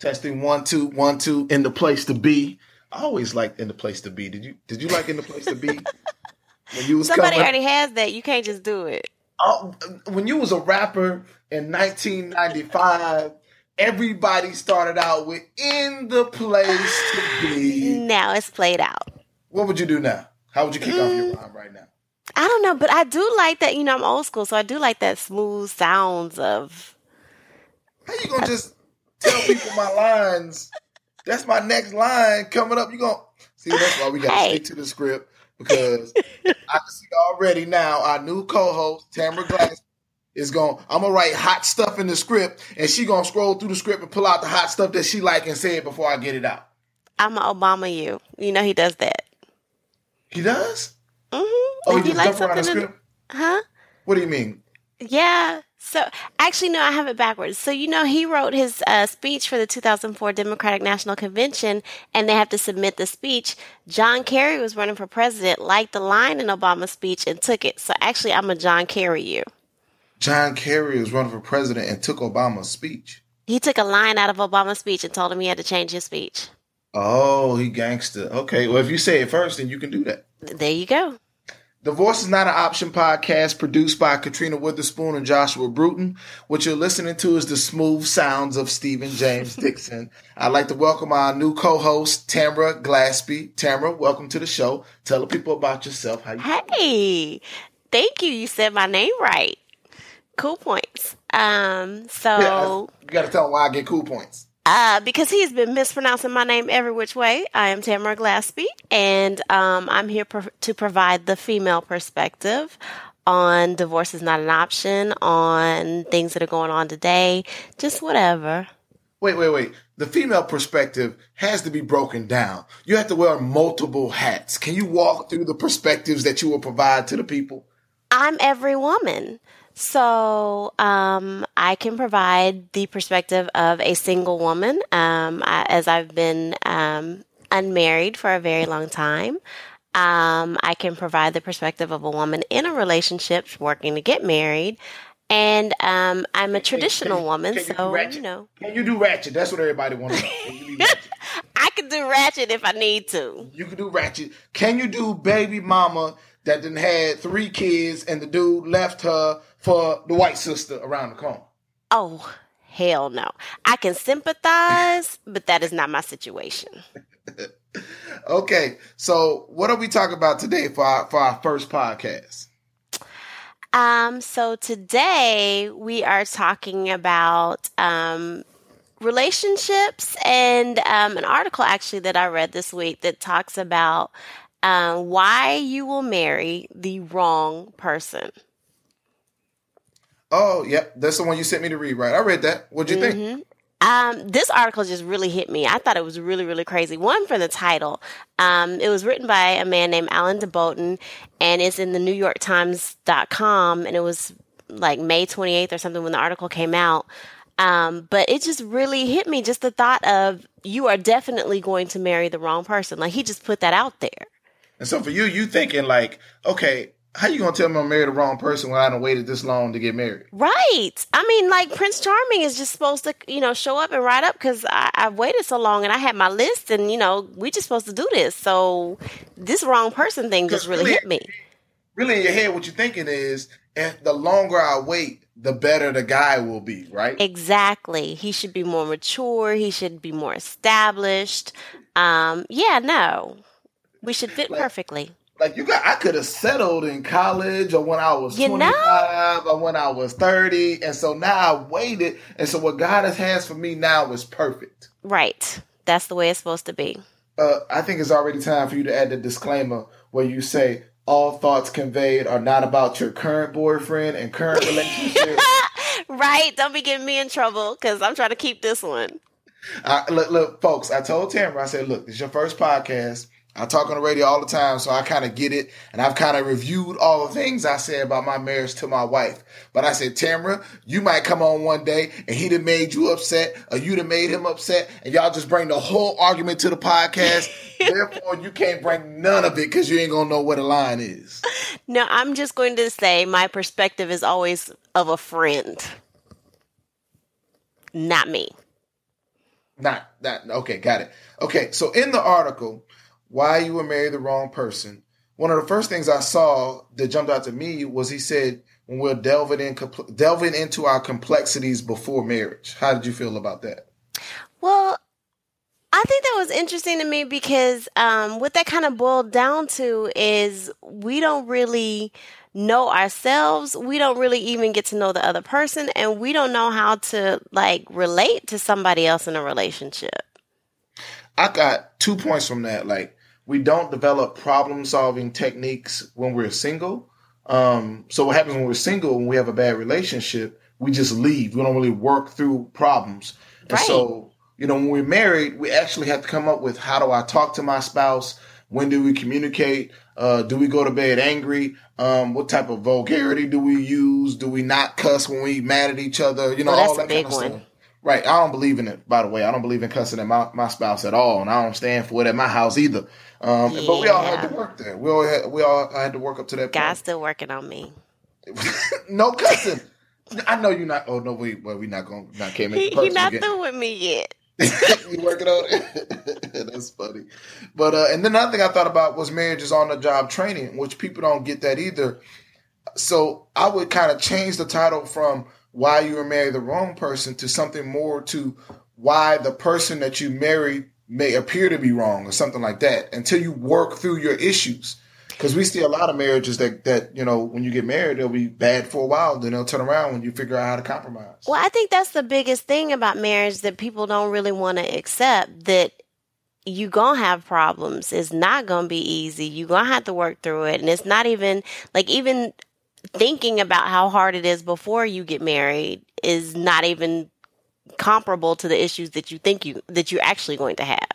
Testing one two one two in the place to be. I always liked in the place to be. Did you did you like in the place to be? when you was Somebody coming, already has that. You can't just do it. Uh, when you was a rapper in 1995, everybody started out with in the place to be. Now it's played out. What would you do now? How would you kick mm. off your rhyme right now? I don't know, but I do like that. You know, I'm old school, so I do like that smooth sounds of. How you gonna just tell people my lines? That's my next line coming up. You gonna see? That's why we gotta hey. stick to the script because I can see already now our new co-host Tamara Glass is going. I'm gonna write hot stuff in the script, and she gonna scroll through the script and pull out the hot stuff that she like and say it before I get it out. I'm gonna Obama you. You know he does that. He does. Mm-hmm. Oh, he just like jump around the script. huh? What do you mean? Yeah. So actually, no, I have it backwards. So you know, he wrote his uh, speech for the 2004 Democratic National Convention, and they have to submit the speech. John Kerry was running for president, liked the line in Obama's speech, and took it. So actually, I'm a John Kerry you. John Kerry was running for president and took Obama's speech. He took a line out of Obama's speech and told him he had to change his speech. Oh, he gangster. Okay, well, if you say it first, then you can do that. There you go. Divorce is not an option podcast produced by Katrina Witherspoon and Joshua Bruton. What you're listening to is the smooth sounds of Stephen James Dixon. I'd like to welcome our new co-host, Tamara Glaspie. Tamara, welcome to the show. Tell the people about yourself. How you Hey, thank you. You said my name right. Cool points. Um, so yeah, you got to tell them why I get cool points. Uh, because he's been mispronouncing my name every which way. I am Tamara Glaspie, and um, I'm here pro- to provide the female perspective on divorce is not an option, on things that are going on today, just whatever. Wait, wait, wait. The female perspective has to be broken down. You have to wear multiple hats. Can you walk through the perspectives that you will provide to the people? I'm every woman. So um, I can provide the perspective of a single woman, um, I, as I've been um, unmarried for a very long time. Um, I can provide the perspective of a woman in a relationship working to get married. And um, I'm a traditional can, woman, can so you know. Can you do ratchet? That's what everybody wants to know. I can do ratchet if I need to. You can do ratchet. Can you do baby mama that then had three kids and the dude left her for the white sister around the corner. Oh, hell no. I can sympathize, but that is not my situation. okay, so what are we talking about today for our, for our first podcast? Um, so today we are talking about um, relationships and um, an article actually that I read this week that talks about um, why you will marry the wrong person. Oh, yep. That's the one you sent me to read, right? I read that. What'd you mm-hmm. think? Um, this article just really hit me. I thought it was really, really crazy. One for the title. Um, it was written by a man named Alan de Botton, and it's in the New York Times.com, and it was like May 28th or something when the article came out. Um, but it just really hit me just the thought of you are definitely going to marry the wrong person. Like he just put that out there. And so for you, you thinking like, okay, how you gonna tell me I'm married the wrong person when I done waited this long to get married? Right. I mean, like Prince Charming is just supposed to, you know, show up and ride up because I've waited so long and I had my list and you know we just supposed to do this. So this wrong person thing just really, really hit me. Really, in your head, what you're thinking is, if the longer I wait, the better the guy will be, right? Exactly. He should be more mature. He should be more established. Um, yeah, no, we should fit like, perfectly like you got I could have settled in college or when I was you 25 know? or when I was 30 and so now I waited and so what God has has for me now is perfect. Right. That's the way it's supposed to be. Uh, I think it's already time for you to add the disclaimer where you say all thoughts conveyed are not about your current boyfriend and current relationship. right. Don't be getting me in trouble because I'm trying to keep this one. Uh, look, look, folks, I told Tamara, I said, look, this is your first podcast. I talk on the radio all the time, so I kind of get it. And I've kind of reviewed all the things I said about my marriage to my wife. But I said, Tamara, you might come on one day and he'd have made you upset or you'd have made him upset. And y'all just bring the whole argument to the podcast. Therefore, you can't bring none of it because you ain't going to know what a line is. No, I'm just going to say my perspective is always of a friend, not me. Not that. Okay, got it. Okay, so in the article, why you were married the wrong person. One of the first things I saw that jumped out to me was he said when we're delving in delving into our complexities before marriage. How did you feel about that? Well, I think that was interesting to me because um, what that kind of boiled down to is we don't really know ourselves. We don't really even get to know the other person, and we don't know how to like relate to somebody else in a relationship. I got two points from that. Like, we don't develop problem solving techniques when we're single. Um, so what happens when we're single and we have a bad relationship? We just leave. We don't really work through problems. And right. so, you know, when we're married, we actually have to come up with how do I talk to my spouse? When do we communicate? Uh, do we go to bed angry? Um, what type of vulgarity do we use? Do we not cuss when we mad at each other? You know, all that kind of one. stuff. Right. I don't believe in it, by the way. I don't believe in cussing at my, my spouse at all. And I don't stand for it at my house either. Um, yeah. but we all had to work there. We all had, we all had to work up to that God's still working on me. no cussing. I know you're not. Oh no, we well we not going not can't make. He, not again. through with me yet. you working on it? That's funny. But uh, and then another thing I thought about was marriages on the job training, which people don't get that either. So I would kind of change the title from why you were married the wrong person to something more to why the person that you married may appear to be wrong or something like that until you work through your issues. Because we see a lot of marriages that, that, you know, when you get married, they'll be bad for a while. Then they'll turn around when you figure out how to compromise. Well, I think that's the biggest thing about marriage that people don't really want to accept that you gonna have problems. It's not gonna be easy. you gonna have to work through it. And it's not even like even thinking about how hard it is before you get married is not even comparable to the issues that you think you that you're actually going to have.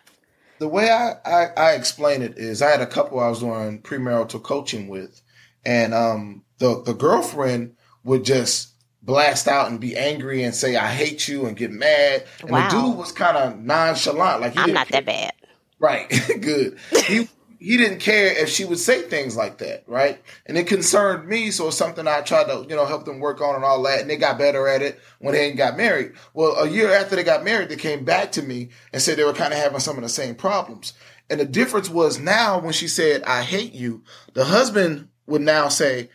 The way I, I, I explain it is I had a couple I was doing premarital coaching with and um the the girlfriend would just blast out and be angry and say I hate you and get mad. And wow. the dude was kind of nonchalant like I'm not care. that bad. Right. Good. He he didn't care if she would say things like that, right? And it concerned me, so it's something I tried to, you know, help them work on and all that. And they got better at it when they got married. Well, a year after they got married, they came back to me and said they were kind of having some of the same problems. And the difference was now when she said, I hate you, the husband would now say,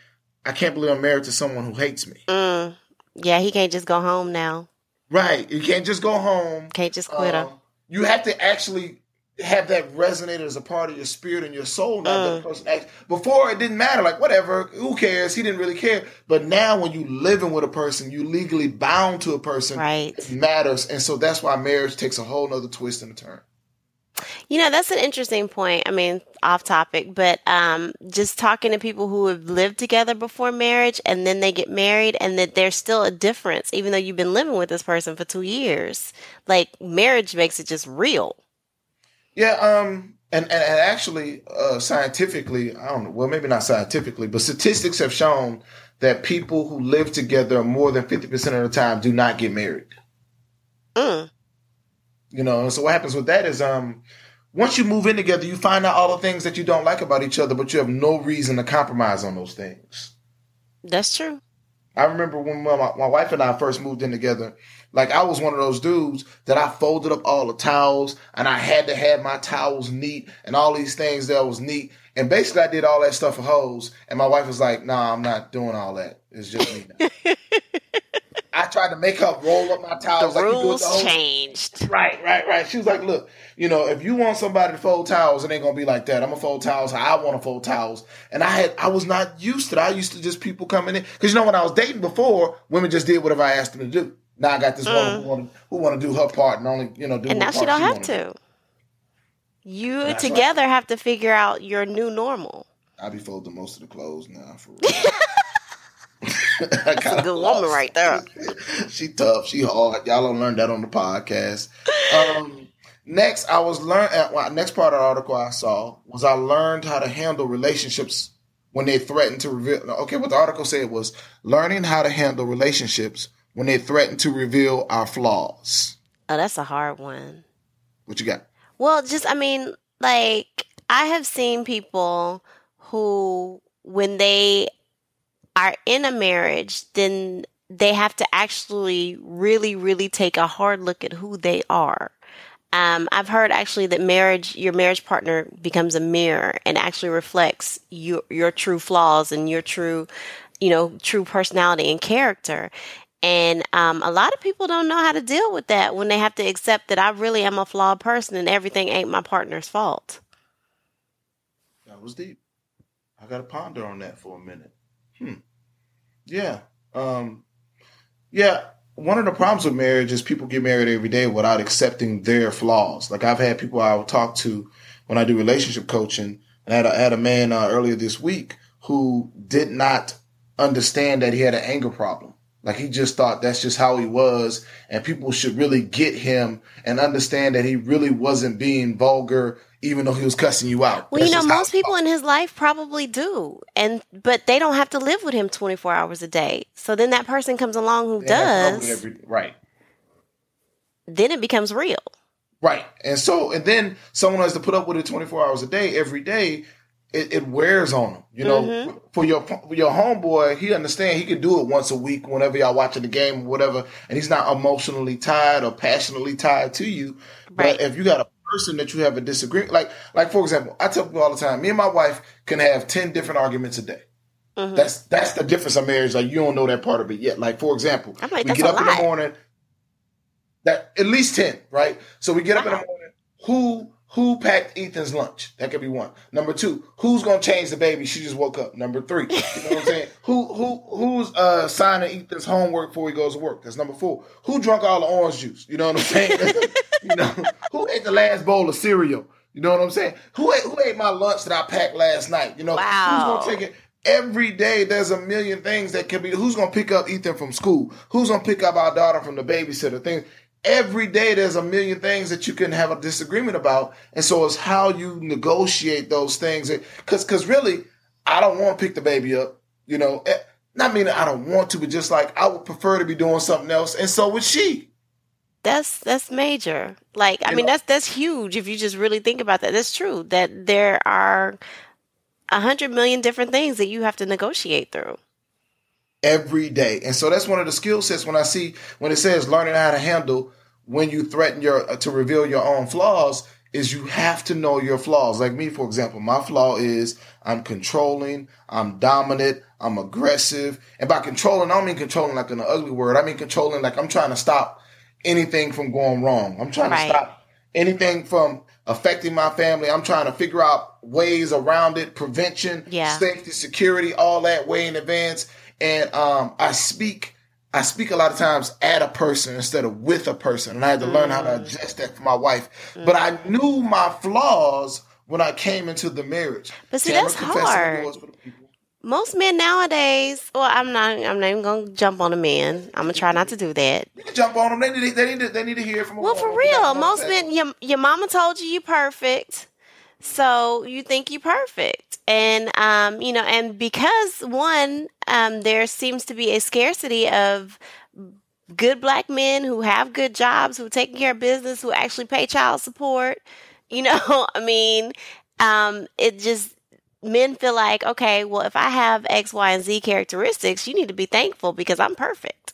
I can't believe I'm married to someone who hates me. Mm. Yeah, he can't just go home now. Right. You can't just go home. Can't just quit um, her. You have to actually have that resonate as a part of your spirit and your soul now uh. that person acts. Before it didn't matter, like whatever, who cares? He didn't really care. But now when you living with a person, you legally bound to a person. Right. It matters. And so that's why marriage takes a whole nother twist and a turn. You know, that's an interesting point. I mean, off topic, but um, just talking to people who have lived together before marriage and then they get married and that there's still a difference, even though you've been living with this person for two years. Like, marriage makes it just real. Yeah, um, and, and, and actually, uh, scientifically, I don't know, well, maybe not scientifically, but statistics have shown that people who live together more than 50% of the time do not get married. Mm. You know, and so what happens with that is, um, once you move in together, you find out all the things that you don't like about each other, but you have no reason to compromise on those things. That's true. I remember when my, my wife and I first moved in together, like I was one of those dudes that I folded up all the towels and I had to have my towels neat and all these things that was neat. And basically I did all that stuff for hoes. And my wife was like, nah, I'm not doing all that. It's just me now. I tried to make her roll up my towels. Like the like rules the changed. Right, right, right. She was like, look, you know, if you want somebody to fold towels, it ain't gonna be like that. I'm gonna fold towels how I want to fold towels. And I had, I was not used to that. I used to just people coming in. Cause you know, when I was dating before, women just did whatever I asked them to do. Now I got this mm. woman who want to who want to do her part and only you know do. And now she don't she have to. Do. You together right. have to figure out your new normal. I be folding most of the clothes now for real. That's a good woman right there. she tough. She hard. Y'all don't learn that on the podcast. Um, next, I was learn. Uh, well, next part of the article I saw was I learned how to handle relationships when they threaten to reveal. Okay, what the article said was learning how to handle relationships when they threaten to reveal our flaws? Oh, that's a hard one. What you got? Well, just I mean, like I have seen people who when they are in a marriage, then they have to actually really, really take a hard look at who they are. Um, I've heard actually that marriage, your marriage partner becomes a mirror and actually reflects your your true flaws and your true, you know, true personality and character. And um, a lot of people don't know how to deal with that when they have to accept that I really am a flawed person and everything ain't my partner's fault. That was deep. I got to ponder on that for a minute. Hmm. Yeah. Um, yeah. One of the problems with marriage is people get married every day without accepting their flaws. Like I've had people I will talk to when I do relationship coaching. And I had a, had a man uh, earlier this week who did not understand that he had an anger problem. Like he just thought that's just how he was, and people should really get him and understand that he really wasn't being vulgar, even though he was cussing you out. Well, That's you know, most people in his life probably do, and but they don't have to live with him twenty four hours a day. So then that person comes along who They does, every- right, then it becomes real. right, and so and then someone has to put up with it twenty four hours a day, every day. It, it wears on them, you know. Mm-hmm. For your for your homeboy, he understand he could do it once a week whenever y'all watching the game or whatever, and he's not emotionally tied or passionately tied to you. Right. But if you got a person that you have a disagreement, like like for example, I tell people all the time, me and my wife can have ten different arguments a day. Mm-hmm. That's that's the difference of marriage. Like you don't know that part of it yet. Like for example, like, we get up in the morning. That at least ten, right? So we get up in the morning. Who who packed Ethan's lunch? That could be one. Number two, who's gonna change the baby? She just woke up. Number three, you know what I'm saying? who who who's uh signing Ethan's homework before he goes to work? That's number four. Who drunk all the orange juice? You know what I'm saying? you know who ate the last bowl of cereal? You know what I'm saying? Who ate, who ate my lunch that I packed last night? You know Wow. who's gonna take it? Every day there's a million things that can be. Who's gonna pick up Ethan from school? Who's gonna pick up our daughter from the babysitter? Things. Every day there's a million things that you can have a disagreement about, and so it's how you negotiate those things. Because because really, I don't want to pick the baby up. You know, Eh, not meaning I don't want to, but just like I would prefer to be doing something else, and so would she. That's that's major. Like I You mean, know- that's that's huge if you just really think about that. That's true. That there are a hundred million different things that you have to negotiate through. Every day. And so that's one of the skill sets when I see when it says learning how to handle when you threaten your uh, to reveal your own flaws is you have to know your flaws. Like me, for example, my flaw is I'm controlling, I'm dominant, I'm aggressive. And by controlling, I don't mean controlling like in an ugly word. I mean controlling like I'm trying to stop anything from going wrong. I'm trying Right. to stop anything from affecting my family. I'm trying to figure out ways around it, prevention, Yeah. safety, security, all that way in advance. And um, I speak, I speak a lot of times at a person instead of with a person, and I had to learn how to adjust that for my wife. But I knew my flaws when I came into the marriage. But see, Tamara that's hard. yours for the people. Most men nowadays, well, I'm not. I'm not even gonna jump on a man. I'm gonna try not to do that. You can jump on them. They need, they need, to, they need to hear from. a Well, for real, most men, your your mama told you you perfect, so you think you perfect, and um, you know, and because one, um, there seems to be a scarcity of good black men who have good jobs, who are taking care of business, who actually pay child support. You know, I mean, um, it just men feel like, okay, well, if I have X, Y, and Z characteristics, you need to be thankful because I'm perfect.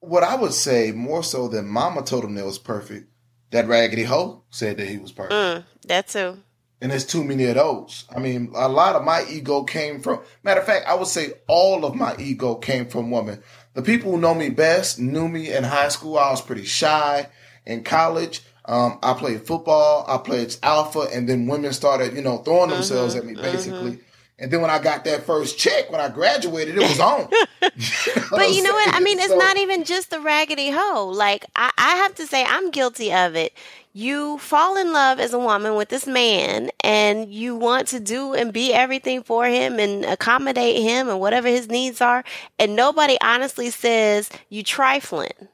What I would say more so than Mama told him that was perfect. That raggedy hoe said that he was perfect. Mm, that too. And there's too many of those. I mean, a lot of my ego came from, matter of fact, I would say all of my ego came from women. The people who know me best knew me in high school. I was pretty shy. In college, um, I played football, I played alpha, and then women started, you know, throwing themselves at me basically. And then when I got that first check, when I graduated, it was on. But you know what? I mean, it's So- not even just the raggedy hoe. Like I, I have to say, I'm guilty of it. You fall in love as a woman with this man, and you want to do and be everything for him and accommodate him and whatever his needs are, and nobody honestly says you trifling.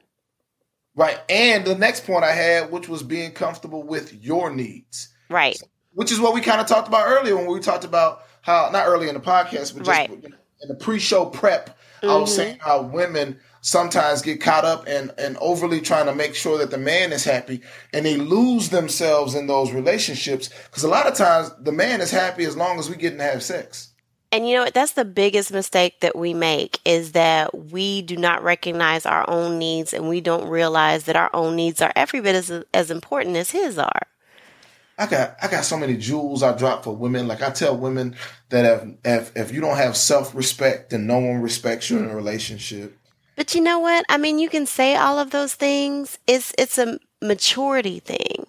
Right. And the next point I had, which was being comfortable with your needs, Right. which is what we kind of talked about earlier when we talked about how, not early in the podcast, but just Right. in the pre show prep, I was mm-hmm. saying how women sometimes get caught up and, and overly trying to make sure that the man is happy and they lose themselves in those relationships. Because a lot of times the man is happy as long as we get to have sex. And you know what? That's the biggest mistake that we make is that we do not recognize our own needs and we don't realize that our own needs are every bit as, as important as his are. I got I got so many jewels I drop for women. Like I tell women that if if, if you don't have self respect, then no one respects you in a mm. relationship. But you know what? I mean, you can say all of those things. It's it's a maturity thing.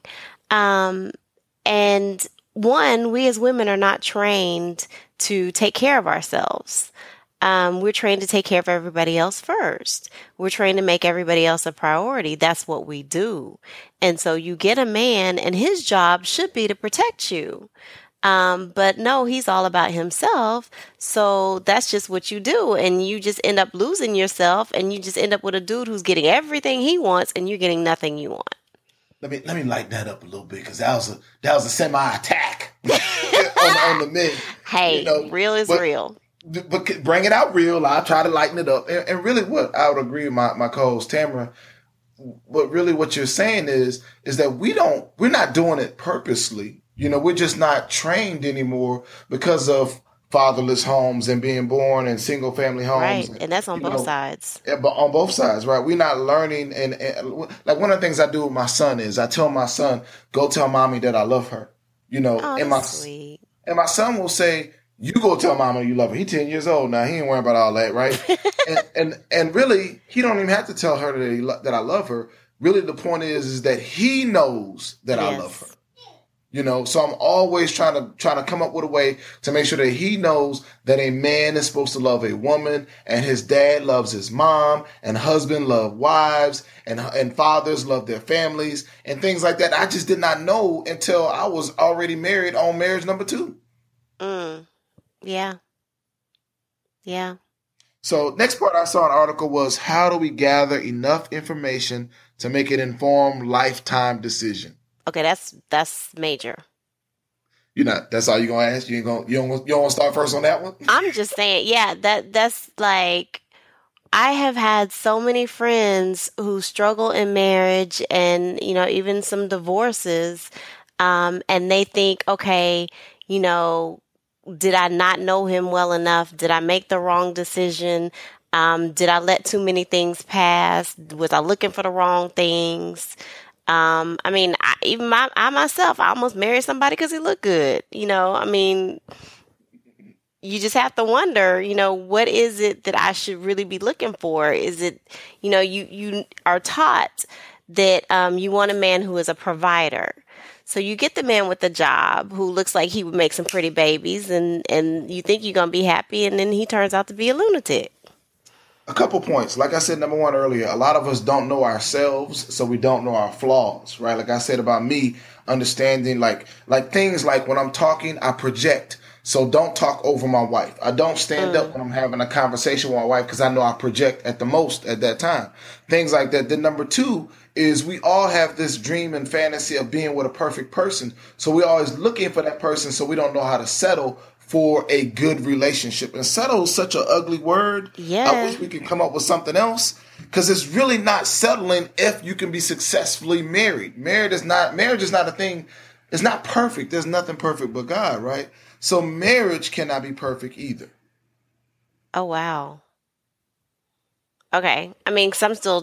Um, and one, we as women are not trained to take care of ourselves. Um, we're trained to take care of everybody else first. We're trained to make everybody else a priority. That's what we do. And so you get a man, and his job should be to protect you. Um, but no, he's all about himself. So that's just what you do. And you just end up losing yourself, and you just end up with a dude who's getting everything he wants, and you're getting nothing you want let me let me lighten that up a little bit because that was a that was a semi attack on, on, the men. Hey, you know, real is but, real. But bring it out real. I'll try to lighten it up. And, and really, what I would agree with my my co-host Tamara. But really, what you're saying is is that we don't we're not doing it purposely. You know, we're just not trained anymore because of fatherless homes and being born in single family homes. Right, and, that's on both know, sides. But on both sides, right? We're not learning, and, and, like one of the things I do with my son is I tell my son, "Go tell mommy that I love her." You know, oh, and my sweet. and my son will say, "You go tell mama you love her." He's ten years old now. He ain't worrying about all that, right? and, and and really, he don't even have to tell her that he, that I love her. Really, the point is is that he knows that yes. I love her. You know, so I'm always trying to trying to come up with a way to make sure that he knows that a man is supposed to love a woman, and his dad loves his mom, and husband love wives, and and fathers love their families, and things like that. I just did not know until I was already married on marriage number two. Mm. Yeah. Yeah. So next part I saw an article was how do we gather enough information to make an informed lifetime decision? Okay, that's that's major. You know, that's all you're gonna ask. You ain't gonna you don't you don't want to start first on that one. I'm just saying, yeah, that that's like I have had so many friends who struggle in marriage and you know even some divorces, um, and they think, okay, you know, did I not know him well enough? Did I make the wrong decision? Um, did I let too many things pass? Was I looking for the wrong things? Um, I mean, I, even my, I myself, I almost married somebody because he looked good. You know, I mean, you just have to wonder, you know, what is it that I should really be looking for? Is it, you know, you you are taught that um, you want a man who is a provider. So you get the man with the job who looks like he would make some pretty babies, and and you think you're gonna be happy, and then he turns out to be a lunatic a couple points. Like I said, number one earlier, a lot of us don't know ourselves, so we don't know our flaws, right? Like I said about me, understanding like like things like when I'm talking, I project. So don't talk over my wife. I don't stand mm. up when I'm having a conversation with my wife because I know I project at the most at that time. Things like that. Then number two is we all have this dream and fantasy of being with a perfect person. So we're always looking for that person so we don't know how to settle for a good relationship. And settle is such an ugly word. Yeah. I wish we could come up with something else because it's really not settling if you can be successfully married. Marriage is not marriage is not a thing. It's not perfect. There's nothing perfect but God, right? So marriage cannot be perfect either. Oh wow. Okay. I mean, because I'm still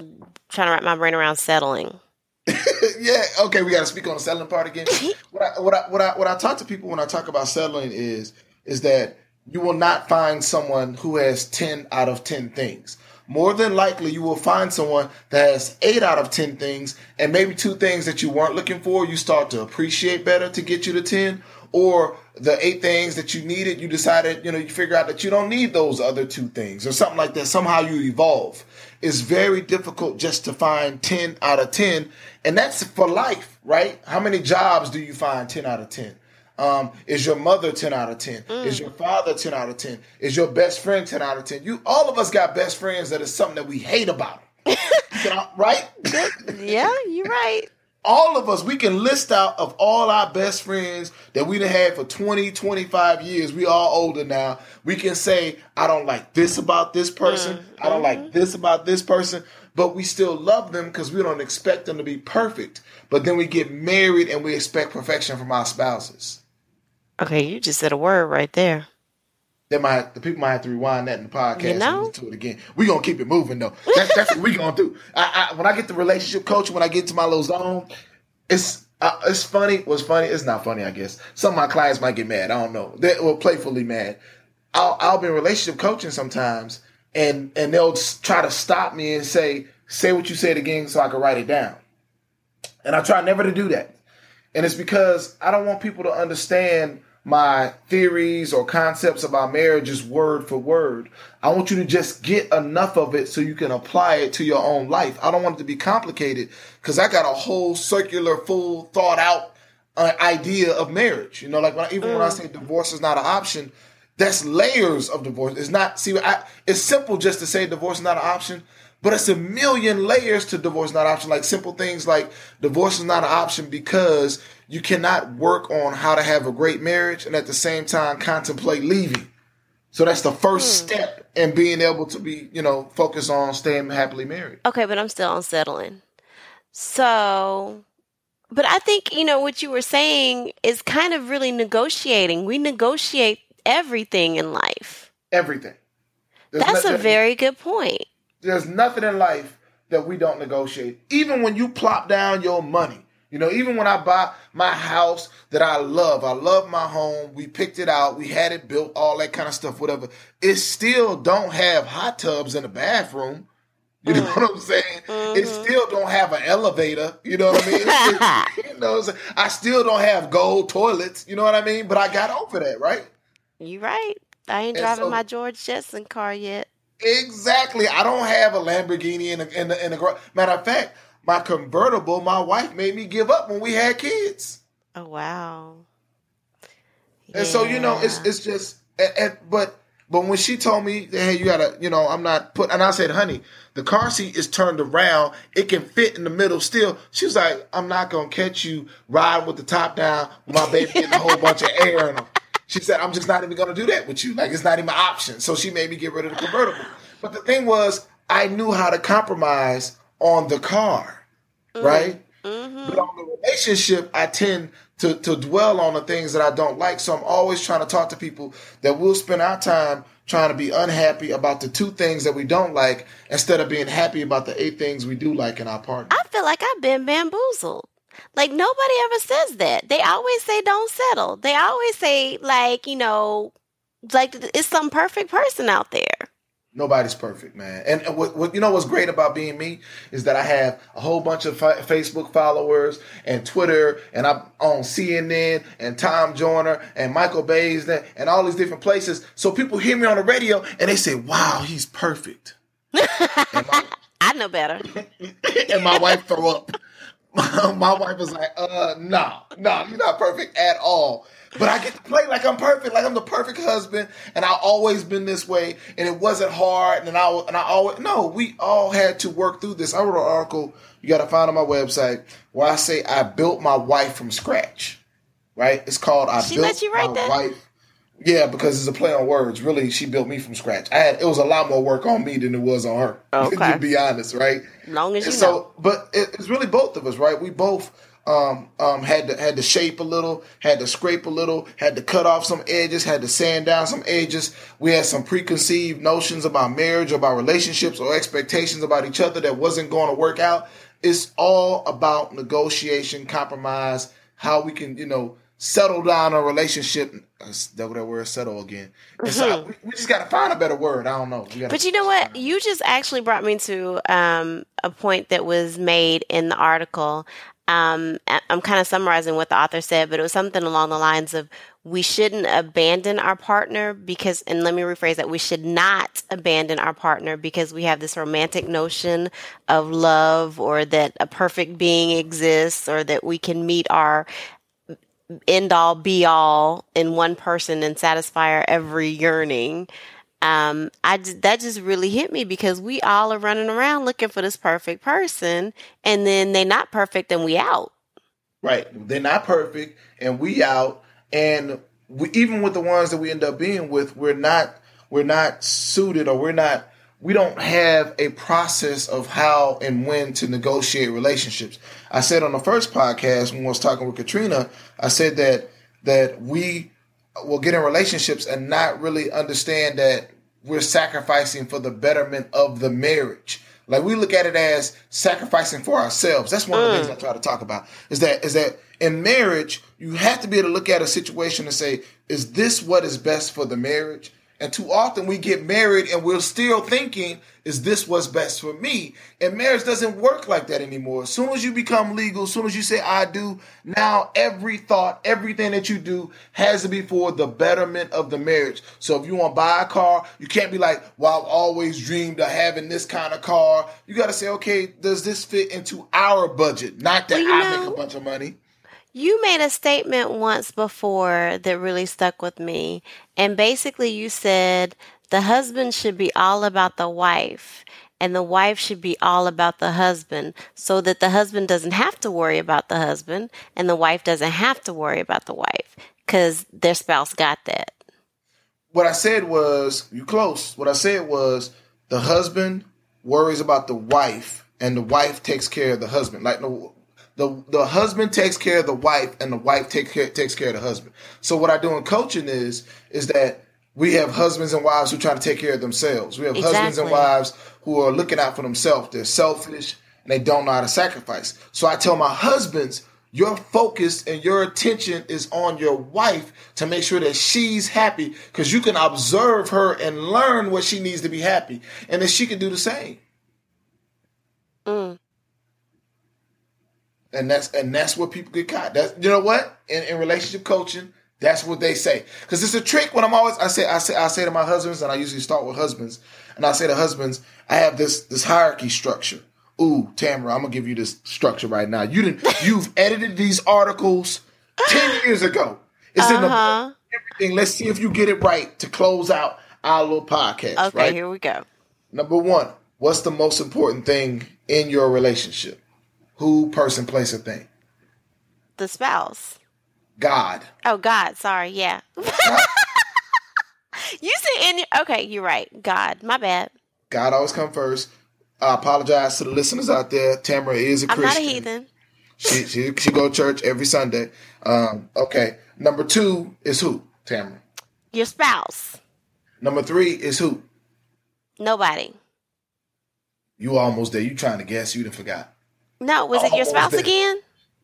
trying to wrap my brain around settling. yeah. Okay. We got to speak on the settling part again. what I what I what I what I talk to people when I talk about settling is is that you will not find someone who has 10 out of 10 things. More than likely, you will find someone that has 8 out of 10 things, and maybe two things that you weren't looking for, you start to appreciate better to get you to 10. Or the eight things that you needed, you decided, you know, you figure out that you don't need those other two things, or something like that. Somehow you evolve. It's very difficult just to find 10 out of 10, and that's for life, right? How many jobs do you find 10 out of 10? Um, is your mother 10 out of 10? Mm. Is your father 10 out of 10? Is your best friend 10 out of 10? You all of us got best friends that is something that we hate about. them. right? yeah, you're right. All of us, we can list out of all our best friends that we've had for 20, 25 years. We all older now. We can say, I don't like this about this person. Mm. I don't like mm-hmm. this about this person. But we still love them because we don't expect them to be perfect. But then we get married and we expect perfection from our spouses. Okay, you just said a word right there. They might the people might have to rewind that in the podcast You know? and listen to it again. We're gonna keep it moving though. That's that's what we're gonna do. I, I when I get the relationship coach, when I get to my little zone, it's uh, it's funny. What's funny? It's not funny, I guess. Some of my clients might get mad. I don't know. They well, playfully mad. I'll I'll be in relationship coaching sometimes, and and they'll try to stop me and say say what you said again so I can write it down. And I try never to do that. And it's because I don't want people to understand my theories or concepts about marriage is word for word. I want you to just get enough of it so you can apply it to your own life. I don't want it to be complicated because I got a whole circular, full, thought out uh, idea of marriage. You know, like when I, even when I say divorce is not an option, that's layers of divorce. It's not, see, I, it's simple just to say divorce is not an option, but it's a million layers to divorce not an option. Like simple things like divorce is not an option because you cannot work on how to have a great marriage and at the same time contemplate leaving. So that's the first hmm. step in being able to be, you know, focus on staying happily married. Okay, but I'm still unsettling. So, but I think, you know, what you were saying is kind of really negotiating. We negotiate everything in life. Everything. There's That's no- a very good point. there's nothing in life that we don't negotiate. Even when you plop down your money, you know, even when I buy my house that I love, I love my home. We picked it out, we had it built, all that kind of stuff, whatever. It still don't have hot tubs in the bathroom. You know what I'm mm-hmm. saying? It mm-hmm. still don't have an elevator. You know what I mean? It's- you know, what I'm? I still don't have gold toilets. You know what I mean? But I got over that, right? You right. I ain't And driving so- my George Jetson car yet. Exactly. I don't have a Lamborghini in the in the, in the gar- matter of fact, my convertible, my wife made me give up when we had kids. Oh wow. And so you know, it's it's just and, and- but but when she told me, hey, you gotta, you know, I'm not put, and I said, honey, the car seat is turned around, it can fit in the middle still. She was like, I'm not gonna catch you riding with the top down, with my baby getting a whole bunch of air in them. She said, I'm just not even gonna do that with you. Like it's not even an option. So she made me get rid of the convertible. But the thing was, I knew how to compromise on the car, mm-hmm. right? Mm-hmm. But on the relationship, I tend to, to dwell on the things that I don't like. So I'm always trying to talk to people that will spend our time trying to be unhappy about the two things that we don't like instead of being happy about the eight things we do like in our partner. I feel like I've been bamboozled. Like nobody ever says that. They always say don't settle. They always say like, you know, like it's some perfect person out there. Nobody's perfect, man. And what, what you know what's great about being me is that I have a whole bunch of fi- Facebook followers and Twitter, and I'm on CNN and Tom Joyner and Michael Baisden and all these different places. So people hear me on the radio and they say, "Wow, he's perfect." my, I know better. and my wife throw up. my wife was like, "Uh, no, no, you're not perfect at all." But I get to play like I'm perfect, like I'm the perfect husband, and I've always been this way, and it wasn't hard, and I and I always no, we all had to work through this. I wrote an article you got to find on my website where I say I built my wife from scratch. Right? It's called I She built let you write my that? wife. Yeah, because it's a play on words. Really, she built me from scratch. I had it was a lot more work on me than it was on her. Okay. to be honest, right? Long as you so, know. but it, it's really both of us, right? We both um, um, had to had to shape a little, had to scrape a little, had to cut off some edges, had to sand down some edges. We had some preconceived notions about marriage, about relationships, or expectations about each other that wasn't going to work out. It's all about negotiation, compromise, how we can, you know, settle down a relationship. That's that word settle again. And so we, we just got to find a better word. I don't know. Mm-hmm. But you know what? You just actually brought me to um, a point that was made in the article. Um, I'm kind of summarizing what the author said, but it was something along the lines of we shouldn't abandon our partner because, and let me rephrase that, we should not abandon our partner because we have this romantic notion of love or that a perfect being exists or that we can meet our end all be all in one person and satisfy our every yearning. Um, I that just really hit me because we all are running around looking for this perfect person, and then they're not perfect, and we out. Right. They're not perfect, and we out. And we, even with the ones that we end up being with, we're not we're not suited, or we're not we don't have a process of how and when to negotiate relationships. I said on the first podcast when I was talking with Katrina, I said that that we will get in relationships and not really understand that we're sacrificing for the betterment of the marriage. Like we look at it as sacrificing for ourselves. That's one of the things mm. I try to talk about. Is that is that in marriage, you have to be able to look at a situation and say, is this what is best for the marriage? And too often we get married and we're still thinking, is this what's best for me? And marriage doesn't work like that anymore. As soon as you become legal, as soon as you say I do, now every thought, everything that you do has to be for the betterment of the marriage. So if you want to buy a car, you can't be like, well, I've always dreamed of having this kind of car. You got to say, okay, does this fit into our budget? Not that Well, I know- make a bunch of money. You made a statement once before that really stuck with me. And basically, you said the husband should be all about the wife, and the wife should be all about the husband, so that the husband doesn't have to worry about the husband, and the wife doesn't have to worry about the wife because their spouse got that. what I said was you close. What I said was the husband worries about the wife, and the wife takes care of the husband. Like the the, the husband takes care of the wife, and the wife take care, takes care of the husband. So what I do in coaching is is that we have husbands and wives who try to take care of themselves. We have husbands and wives who are looking out for themselves. They're selfish and they don't know how to sacrifice. So I tell my husbands, your focus and your attention is on your wife to make sure that she's happy because you can observe her and learn what she needs to be happy. And then she can do the same. Mm. And that's and that's what people get caught. That's you know what? In, in relationship coaching, that's what they say. Because it's a trick when I'm always I say I say I say to my husbands, and I usually start with husbands, and I say to husbands, I have this this hierarchy structure. Ooh, Tamara, I'm gonna give you this structure right now. You didn't you've edited these articles ten years ago. It's in the Uh-huh. everything. Let's see if you get it right to close out our little podcast. Okay, right? here we go. Number one, what's the most important thing in your relationship? Who, person, place, or thing? The spouse. God. Oh God, sorry. Yeah. you said in okay, you're right. God, my bad. God always come first. I apologize to the listeners out there. Tamara is a I'm not a Christian. heathen. She, she she go to church every Sunday. Um, okay. Number two is who? Tamara. Your spouse. Number three is who? Nobody. You almost there. You trying to guess? You done forgot. No, was it your spouse there. again?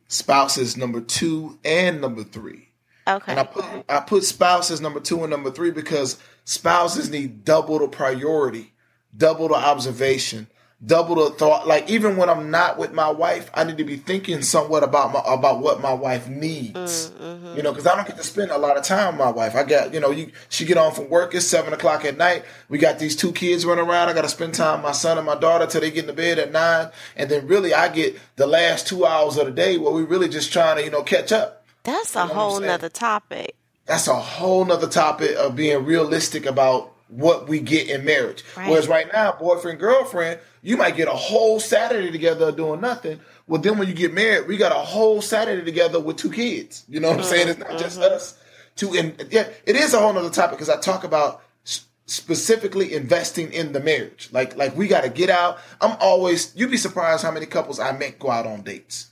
Spouse is number two and number three. Okay. And I put I put spouse as number two and number three because spouses need double the priority, double the observation, double the thought. Like even when I'm not with my wife, I need to be thinking somewhat about my about what my wife needs. Mm, mm-hmm. You know, because I don't get to spend a lot of time with my wife. I got you know, you she get on from work. It's seven o'clock at night. We got these two kids running around. I got to spend time with my son and my daughter till they get into bed at nine, and then really I get the last two hours of the day where we really just trying to you know catch up That's a know whole nother topic. that's a whole nother topic of being realistic about what we get in marriage. Right. Whereas right now, boyfriend, girlfriend, you might get a whole Saturday together doing nothing. Well, then when you get married, we got a whole Saturday together with two kids. You know what I'm saying? It's not just mm-hmm. us. Two, and yeah, it is a whole nother topic because I talk about specifically investing in the marriage. Like, like we got to get out. I'm always. You'd be surprised how many couples I make go out on dates.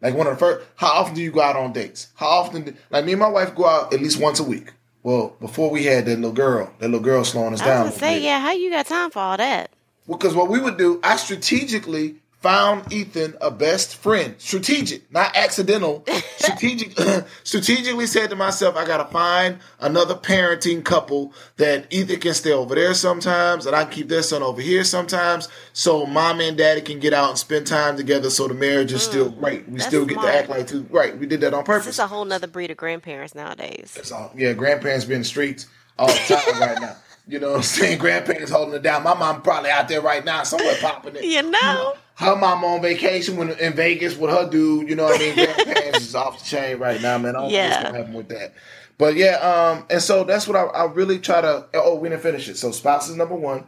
Like one of the first, how often do you go out on dates? How often? Do, like me and my wife go out at least once a week. Well, before we had that little girl, that little girl slowing us I down. was gonna say, yeah, how you got time for all that? Because what we would do, I strategically found Ethan a best friend. Strategic, not accidental. Strategic, strategically said to myself, I gotta find another parenting couple that Ethan can stay over there sometimes, and I can keep their son over here sometimes, so mom and daddy can get out and spend time together. So the marriage is still great. We Mm, still get smart. to act like two. Right, we did that on purpose. is a whole nother breed of grandparents nowadays. It's all, yeah, grandparents be in streets all the time right now. You know what I'm saying? Grandparents holding it down. My mom probably out there right now somewhere popping it. You know? Her mom on vacation when in Vegas with her dude. You know what I mean? Grandparents is off the chain right now, man. I don't know Yeah. what's gonna happen with that. But yeah, um, and so that's what I, I really try to. Oh, we didn't finish it. So spouse is number one.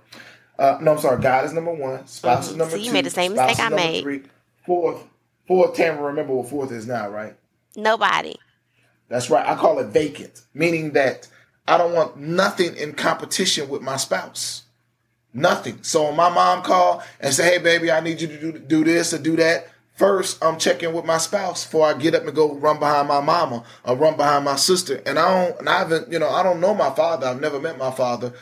Uh, no, I'm sorry. God is number one. Spouse is number So you two. made the same mistake I made. Three. Fourth, fourth. Tamara, remember what fourth is now, right? Nobody. That's right. I call it vacant, meaning that I don't want nothing in competition with my spouse. Nothing. So when my mom call and say, "Hey, baby, I need you to do, do this or do that," first I'm checking with my spouse before I get up and go run behind my mama or run behind my sister. And I don't, and I haven't, you know, I don't know my father. I've never met my father.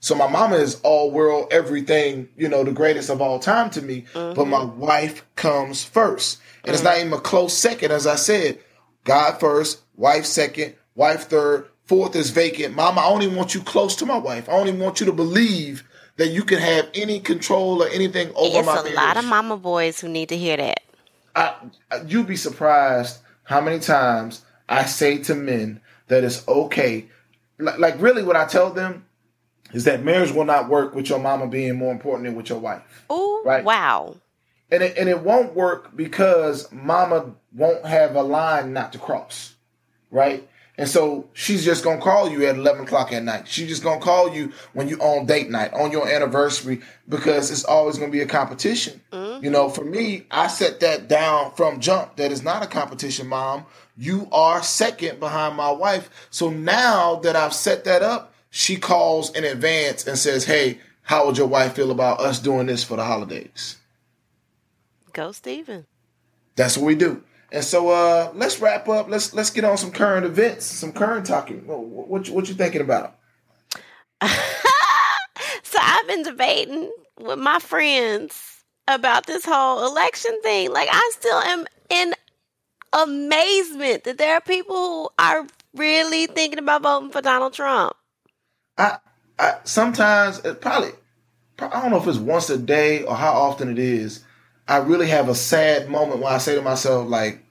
So my mama is all world, everything, you know, the greatest of all time to me. Mm-hmm. But my wife comes first. And mm-hmm. it's not even a close second, as I said. God first, wife second, wife third, fourth is vacant. Mama, I don't want you close to my wife. I don't want you to believe that you can have any control or anything over it's my It's a lot of mama boys who need to hear that. I, you'd be surprised how many times I say to men that it's okay. Like, like really, what I tell them is that marriage will not work with your mama being more important than with your wife. Oh, right? Wow. And it, and it won't work because mama won't have a line not to cross, right? And so she's just gonna call you at eleven o'clock at night. She's just gonna call you when you on date night, on your anniversary, because it's always gonna be a competition. Mm-hmm. You know, for me, I set that down from jump. That is not a competition, mom. You are second behind my wife. So now that I've set that up, she calls in advance and says, Hey, how would your wife feel about us doing this for the holidays? Go Steven. That's what we do. And so uh, let's wrap up. Let's let's get on some current events, some current talking. What what, what you thinking about? so I've been debating with my friends about this whole election thing. Like I still am in amazement that there are people who are really thinking about voting for Donald Trump. I, I sometimes it probably I don't know if it's once a day or how often it is. I really have a sad moment when I say to myself, like,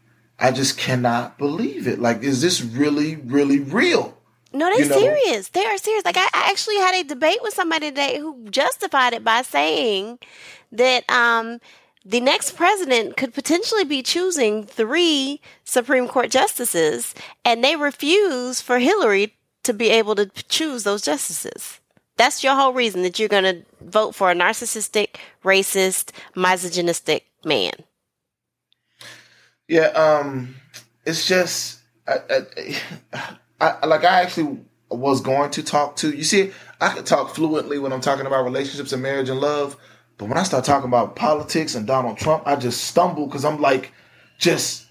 I just cannot believe it. Like, is this really, really real? No, they're you know? serious. They are serious. Like, I actually had a debate with somebody today who justified it by saying that um, the next president could potentially be choosing three Supreme Court justices, and they refuse for Hillary to be able to choose those justices. That's your whole reason that you're going to vote for a narcissistic, racist, misogynistic man. Yeah, um, it's just, I, I, I, like I actually was going to talk to. You see, I can talk fluently when I'm talking about relationships and marriage and love, but when I start talking about politics and Donald Trump, I just stumble because I'm like, just,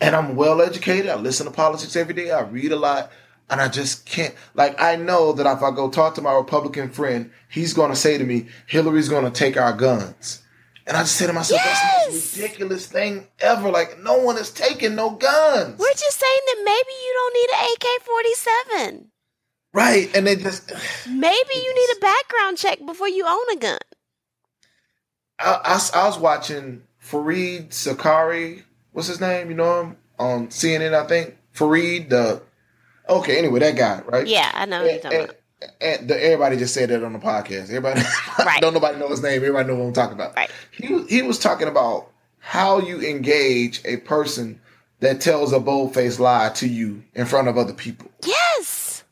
and I'm well educated. I listen to politics every day. I read a lot. And I just can't, like, I know that if I go talk to my Republican friend, he's going to say to me, Hillary's going to take our guns. And I just say to myself, yes! that's the most ridiculous thing ever. Like, no one is taking no guns. We're just saying that maybe you don't need an AK 47. Right. And they just. Maybe you need a background check before you own a gun. I, I, I was watching Fareed Zakaria. What's his name? You know him? On CNN, I think. Fareed, the. Okay, anyway, that guy, right? Yeah, I know. And, and, and the, everybody just said that on the podcast. Everybody right. don't nobody know his name. Everybody know what I'm talking about. Right. He he was talking about how you engage a person that tells a bold faced lie to you in front of other people. Yes.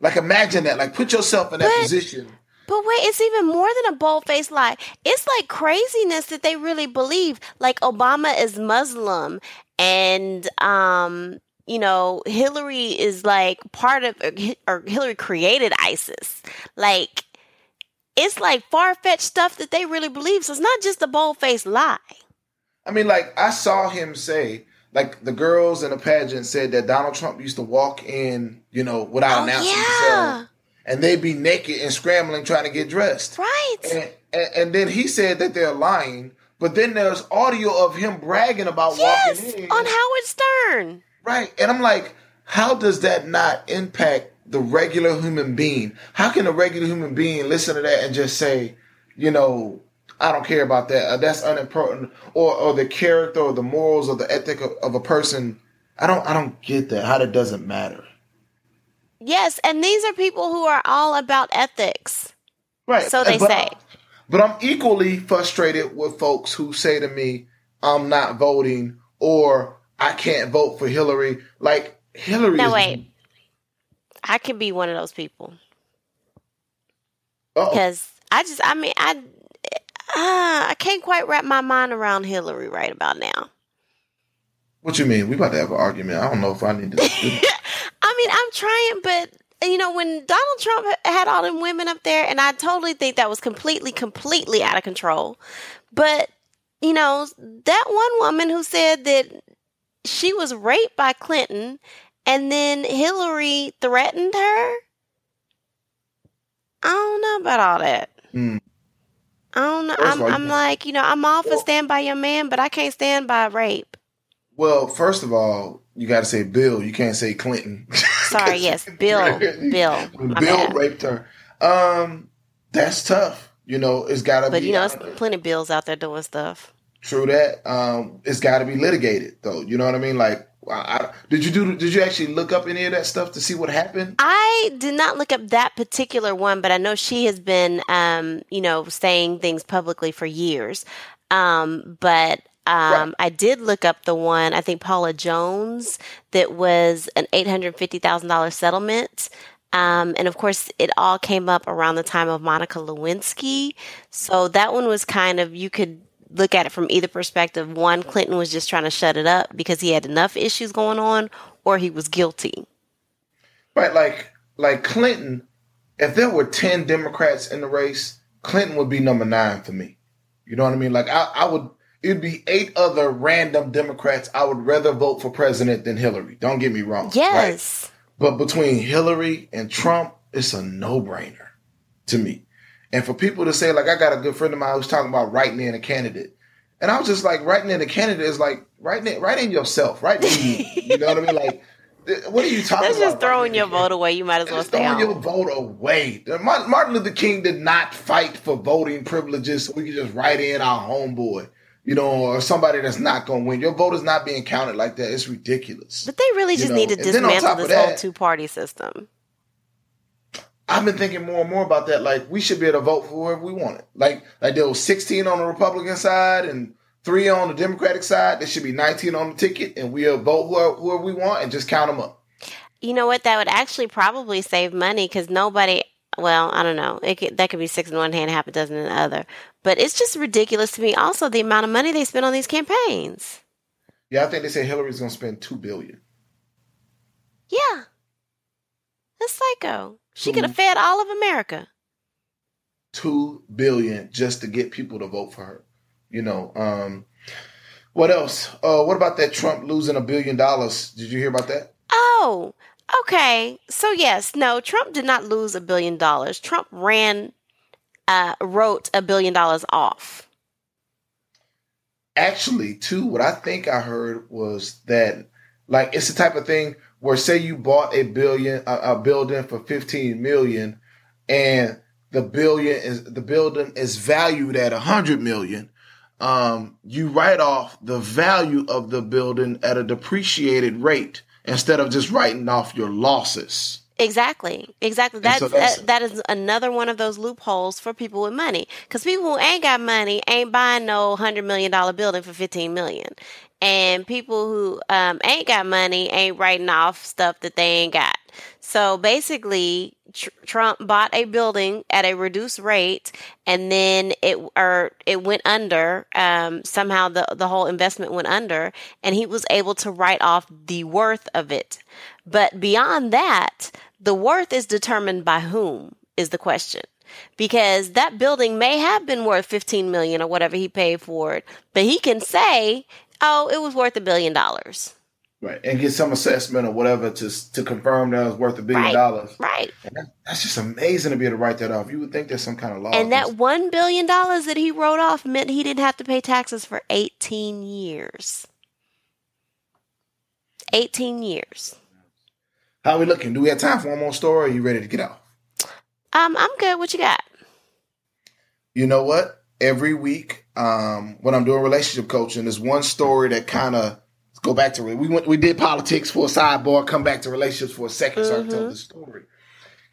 Like imagine that. Like put yourself in that but, position. But wait, it's even more than a bold faced lie. It's like craziness that they really believe. Like Obama is Muslim and um you know, Hillary is like part of, or Hillary created ISIS. Like, it's like far fetched stuff that they really believe. So it's not just a bold faced lie. I mean, like, I saw him say, like, the girls in the pageant said that Donald Trump used to walk in, you know, without oh, announcing yeah. himself. And they'd be naked and scrambling trying to get dressed. Right. And, and, and then he said that they're lying. But then there's audio of him bragging about yes, walking in. On Howard Stern. Right. And I'm like, how does that not impact the regular human being? How can a regular human being listen to that and just say, you know, I don't care about that. Uh, that's unimportant. Or, or the character or the morals or the ethic of, of a person. I don't, I don't get that. How that doesn't matter. Yes. And these are people who are all about ethics. Right. So they but say. I, but I'm equally frustrated with folks who say to me, I'm not voting or I can't vote for Hillary. Like Hillary. No, wait. I could be one of those people. Because I just, I mean, I, uh, I can't quite wrap my mind around Hillary right about now. What you mean? We about to have an argument. I don't know if I need to. I mean, I'm trying, but you know, when Donald Trump had all them women up there, and I totally think that was completely, completely out of control. But you know, that one woman who said that she was raped by Clinton and then Hillary threatened her. I don't know about all that. Mm. I don't know. I'm, all, I'm like, you know, I'm all for Well- stand by your man, but I can't stand by rape. Well, first of all, you got to say Bill. You can't say Clinton. Sorry, yes, Bill, Bill, Bill bad. raped her. Um, that's tough. You know, it's got to But you know, it's plenty of bills out there doing stuff. True that. Um, it's got to be litigated, though. You know what I mean? Like, I, I, did you do? Did you actually look up any of that stuff to see what happened? I did not look up that particular one, but I know she has been, um, you know, saying things publicly for years. Um, but um, I did look up the one, I think Paula Jones, that was an $850,000 settlement. Um, and of course, it all came up around the time of Monica Lewinsky. So that one was kind of, you could look at it from either perspective. One, Clinton was just trying to shut it up because he had enough issues going on, or he was guilty. Right, like like Clinton. If there were ten Democrats in the race, Clinton would be number nine for me. You know what I mean? Like I, I would. It'd be eight other random Democrats. I would rather vote for president than Hillary. Don't get me wrong. right? Yes. But between Hillary and Trump, it's a no brainer to me. And for people to say, like, I got a good friend of mine who's talking about writing in a candidate. And I was just like, writing in a candidate is like writing in, writing yourself, right? you you know what I mean? Like, what are you talking That's about? just throwing your vote away. You might as well Just stay throwing your vote away. Martin Luther King did not fight for voting privileges so we could just write in our homeboy, you know, or somebody that's not going to win. Your vote is not being counted like that. It's ridiculous. But they really You just know, need to and then on dismantle this whole two party system. I've been thinking more and more about that. Like we should be able to vote for whoever we wanted. Like like there was 16 on the Republican side and three on the Democratic side. There should be 19 on the ticket, and we'll vote whoever, whoever we want and just count them up. You know what? That would actually probably save money because nobody. Well, I don't know. It could, that could be six in one hand, half a dozen in the other. But it's just ridiculous to me. Also, the amount of money they spend on these campaigns. Yeah, I think they say Hillary's going to spend two billion. Yeah, that's psycho. She could have fed all of America. Two billion just to get people to vote for her. You know. Um, what else? Uh, what about that Trump losing a billion dollars? Did you hear about that? Oh, okay. So yes, no, Trump did not lose a billion dollars. Trump ran, uh, wrote a billion dollars off. actually too what i think i heard was that like it's the type of thing where say you bought a billion a, a building for 15 million and the billion is the building is valued at 100 million um you write off the value of the building at a depreciated rate instead of just writing off your losses Exactly, exactly. That's, so that, that is another one of those loopholes for people with money. Because people who ain't got money ain't buying no hundred million dollar building for fifteen million, and people who um, ain't got money ain't writing off stuff that they ain't got. So basically, tr- Trump bought a building at a reduced rate, and then it or it went under. Um, somehow the the whole investment went under, and he was able to write off the worth of it. But beyond that, the worth is determined by whom is the question. Because that building may have been worth 15 million or whatever he paid for it, but he can say, "Oh, it was worth a billion dollars." right and get some assessment or whatever to to confirm that it was worth a billion Right. dollars Right. That, that's just amazing to be able to write that off you would think there's some kind of law And that 1 billion dollars that he wrote off meant he didn't have to pay taxes for 18 years. 18 years. How we looking? Do we have time for one more story? Or are you ready to get out? Um, I'm good. What you got? You know what? Every week, um, when I'm doing relationship coaching, there's one story that kind of go back to it. We went, we did politics for a sidebar, come back to relationships for a 2nd so I can tell the story.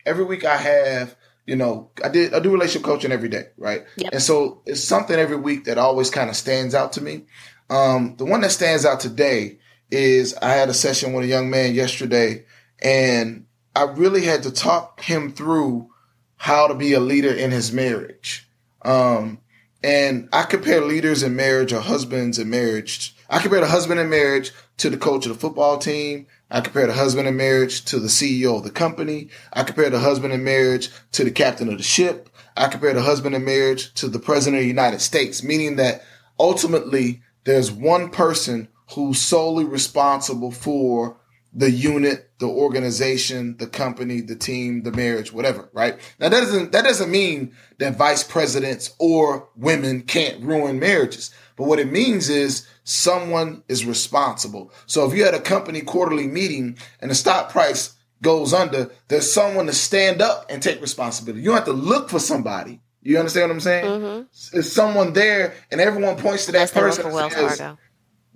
Every week, I have, you know, I did I do relationship coaching every day, right? Yep. And so it's something every week that always kind of stands out to me. Um, the one that stands out today is I had a session with a young man yesterday, and I really had to talk him through how to be a leader in his marriage. Um, and I compare leaders in marriage or husbands in marriage. I compare the husband in marriage to the coach of the football team. I compare the husband in marriage to the CEO of the company. I compare the husband in marriage to the captain of the ship. I compare the husband in marriage to the president of the United States, meaning that ultimately there's one person who's solely responsible for the unit, the organization, the company, the team, the marriage, whatever, right? Now that doesn't, that doesn't mean that vice presidents or women can't ruin marriages. But what it means is someone is responsible. So if you had a company quarterly meeting and the stock price goes under, there's someone to stand up and take responsibility. You don't have to look for somebody. You understand what I'm saying? Mm-hmm. It's someone there and everyone points to that That's person. Wells Fargo.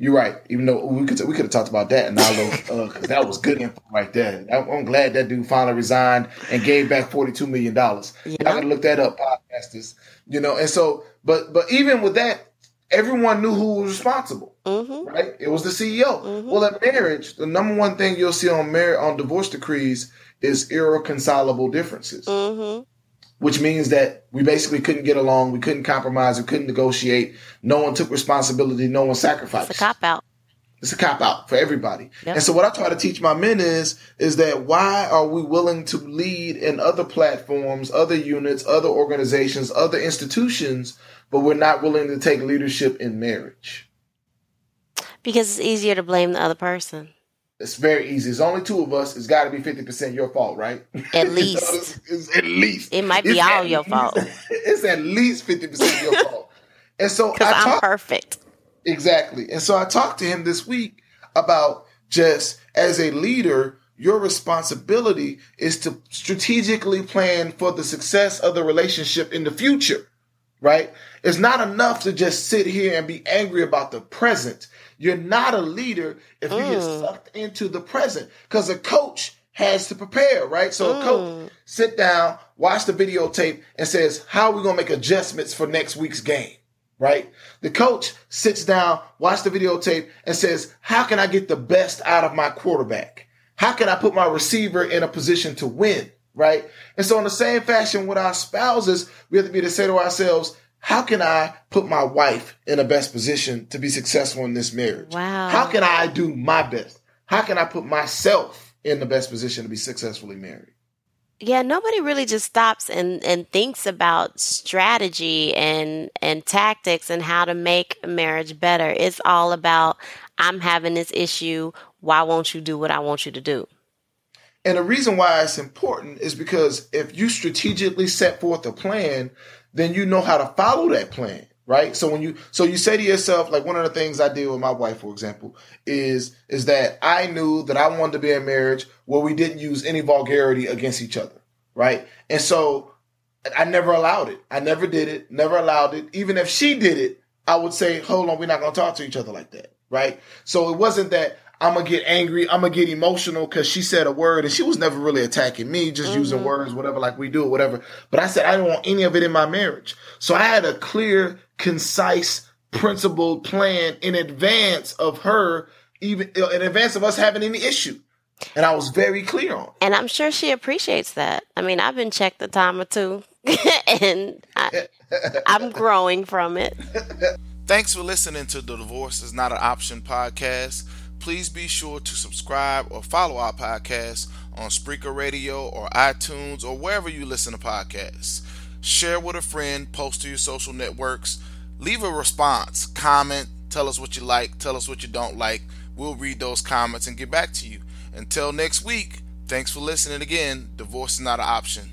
You're right. Even though we could we could have talked about that and Nalo, because uh, that was good info right there. I'm glad that dude finally resigned and gave back 42 million dollars. Yeah. I gotta look that up, podcasters. You know, and so, but but even with that, everyone knew who was responsible. Mm-hmm. Right? It was the CEO. Mm-hmm. Well, at marriage, the number one thing you'll see on marriage on divorce decrees is irreconcilable differences. Mm-hmm which means that we basically couldn't get along, we couldn't compromise, we couldn't negotiate. No one took responsibility, no one sacrificed. It's a cop out. It's a cop out for everybody. Yep. And so what I try to teach my men is is that why are we willing to lead in other platforms, other units, other organizations, other institutions, but we're not willing to take leadership in marriage? Because it's easier to blame the other person. It's very easy. It's only two of us. It's got to be fifty percent your fault, right? At least. it's, it's at least. It might be it's all your fault. It's at least fifty percent your fault. And so I'm talk, perfect. Exactly. And so I talked to him this week about just as a leader, your responsibility is to strategically plan for the success of the relationship in the future. Right? It's not enough to just sit here and be angry about the present. You're not a leader if you get mm. sucked into the present because a coach has to prepare, right? So mm. a coach mm. sit down, watch the videotape and says, how are we going to make adjustments for next week's game? Right? The coach sits down, watch the videotape and says, how can I get the best out of my quarterback? How can I put my receiver in a position to win? Right? And so in the same fashion with our spouses, we have to be to say to ourselves, how can I put my wife in the best position to be successful in this marriage? Wow. How can I do my best? How can I put myself in the best position to be successfully married? Yeah, nobody really just stops and, and thinks about strategy and and tactics and how to make marriage better. It's all about I'm having this issue. Why won't you do what I want you to do? And the reason why it's important is because if you strategically set forth a plan, then you know how to follow that plan right? So when you so you say to yourself like one of the things i did with my wife for example is is that i knew that i wanted to be in marriage where we didn't use any vulgarity against each other right? And so i never allowed it. I never did it never allowed it. Even if she did it i would say hold on we're not going to talk to each other like that right? So it wasn't that I'm gonna get angry. I'm gonna get emotional because she said a word and she was never really attacking me, just mm-hmm. using words, whatever, like we do, or whatever. But I said I don't want any of it in my marriage. So I had a clear, concise, principled plan in advance of her, even in advance of us having any issue. And I was very clear on. It. And I'm sure she appreciates that. I mean, I've been checked a time or two, and I, I'm growing from it. Thanks for listening to the Divorce is Not an Option podcast please be sure to subscribe or follow our podcast on Spreaker Radio or iTunes or wherever you listen to podcasts. Share with a friend, post to your social networks, leave a response, comment, tell us what you like, tell us what you don't like. We'll read those comments and get back to you. Until next week, thanks for listening again. Divorce is not an option.